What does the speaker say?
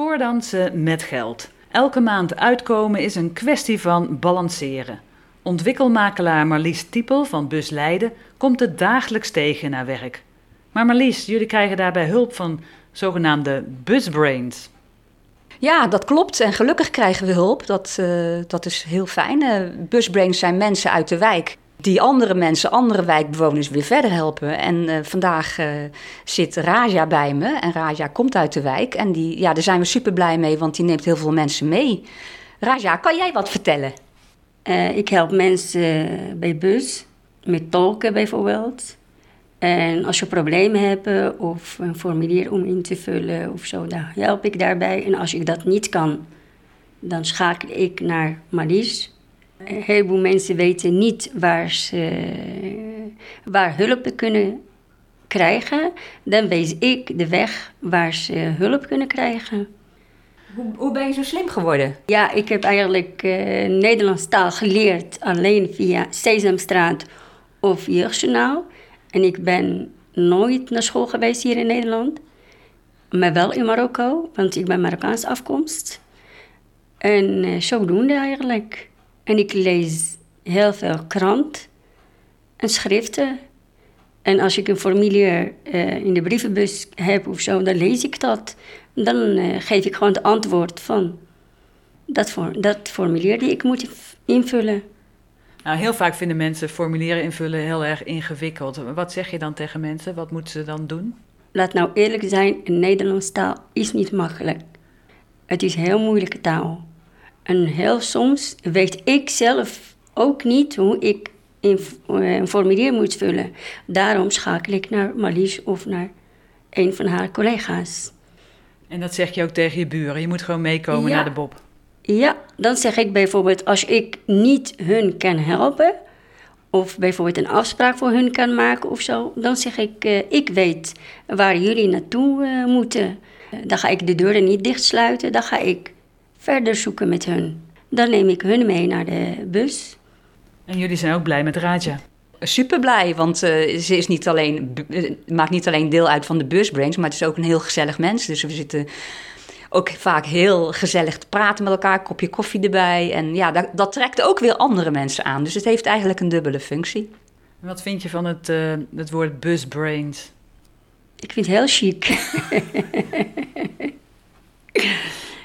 Koordansen met geld. Elke maand uitkomen is een kwestie van balanceren. Ontwikkelmakelaar Marlies Tiepel van Bus Leiden komt het dagelijks tegen naar werk. Maar Marlies, jullie krijgen daarbij hulp van zogenaamde busbrains. Ja, dat klopt. En gelukkig krijgen we hulp. Dat, uh, dat is heel fijn. Uh, busbrains zijn mensen uit de wijk die andere mensen, andere wijkbewoners weer verder helpen. En uh, vandaag zit Raja bij me. En Raja komt uit de wijk. En die, ja, daar zijn we super blij mee, want die neemt heel veel mensen mee. Raja, kan jij wat vertellen? ik help mensen bij bus, met tolken bijvoorbeeld. En als je problemen hebt of een formulier om in te vullen of zo, dan help ik daarbij. En als ik dat niet kan, dan schakel ik naar Marlies. Een heleboel mensen weten niet waar ze waar hulp kunnen krijgen. Dan wees ik de weg waar ze hulp kunnen krijgen. Hoe, hoe ben je zo slim geworden? Ja, ik heb eigenlijk uh, Nederlands taal geleerd alleen via Sesamstraat of Jeugdjournaal. En ik ben nooit naar school geweest hier in Nederland. Maar wel in Marokko, want ik ben Marokkaans afkomst. En uh, zodoende eigenlijk. En ik lees heel veel krant en schriften. En als ik een formulier uh, in de brievenbus heb of zo, dan lees ik dat. Dan uh, geef ik gewoon het antwoord van dat, voor, dat formulier die ik moet invullen. Nou, heel vaak vinden mensen formulieren invullen heel erg ingewikkeld. Wat zeg je dan tegen mensen? Wat moeten ze dan doen? Laat nou eerlijk zijn, een Nederlandse taal is niet makkelijk. Het is een heel moeilijke taal. En heel soms weet ik zelf ook niet hoe ik eh, een formulier moet vullen. Daarom schakel ik naar Marlies of naar een van haar collega's. En dat zeg je ook tegen je buren? Je moet gewoon meekomen naar de Bob? Ja, dan zeg ik bijvoorbeeld als ik niet hun kan helpen, of bijvoorbeeld een afspraak voor hun kan maken of zo, dan zeg ik: uh, Ik weet waar jullie naartoe uh, moeten. dan ga ik de deuren niet dichtsluiten, dan ga ik verder zoeken met hun. Dan neem ik hun mee naar de bus. En jullie zijn ook blij met Raja? Super blij, want uh, ze is niet alleen, maakt niet alleen deel uit van de busbrains, maar het is ook een heel gezellig mens. Dus we zitten ook vaak heel gezellig te praten met elkaar, kopje koffie erbij. En ja, dat, dat, trekt ook weer andere mensen aan. Dus het heeft eigenlijk een dubbele functie. Wat vind je van het, uh, het woord busbrains? Ik vind het heel chic.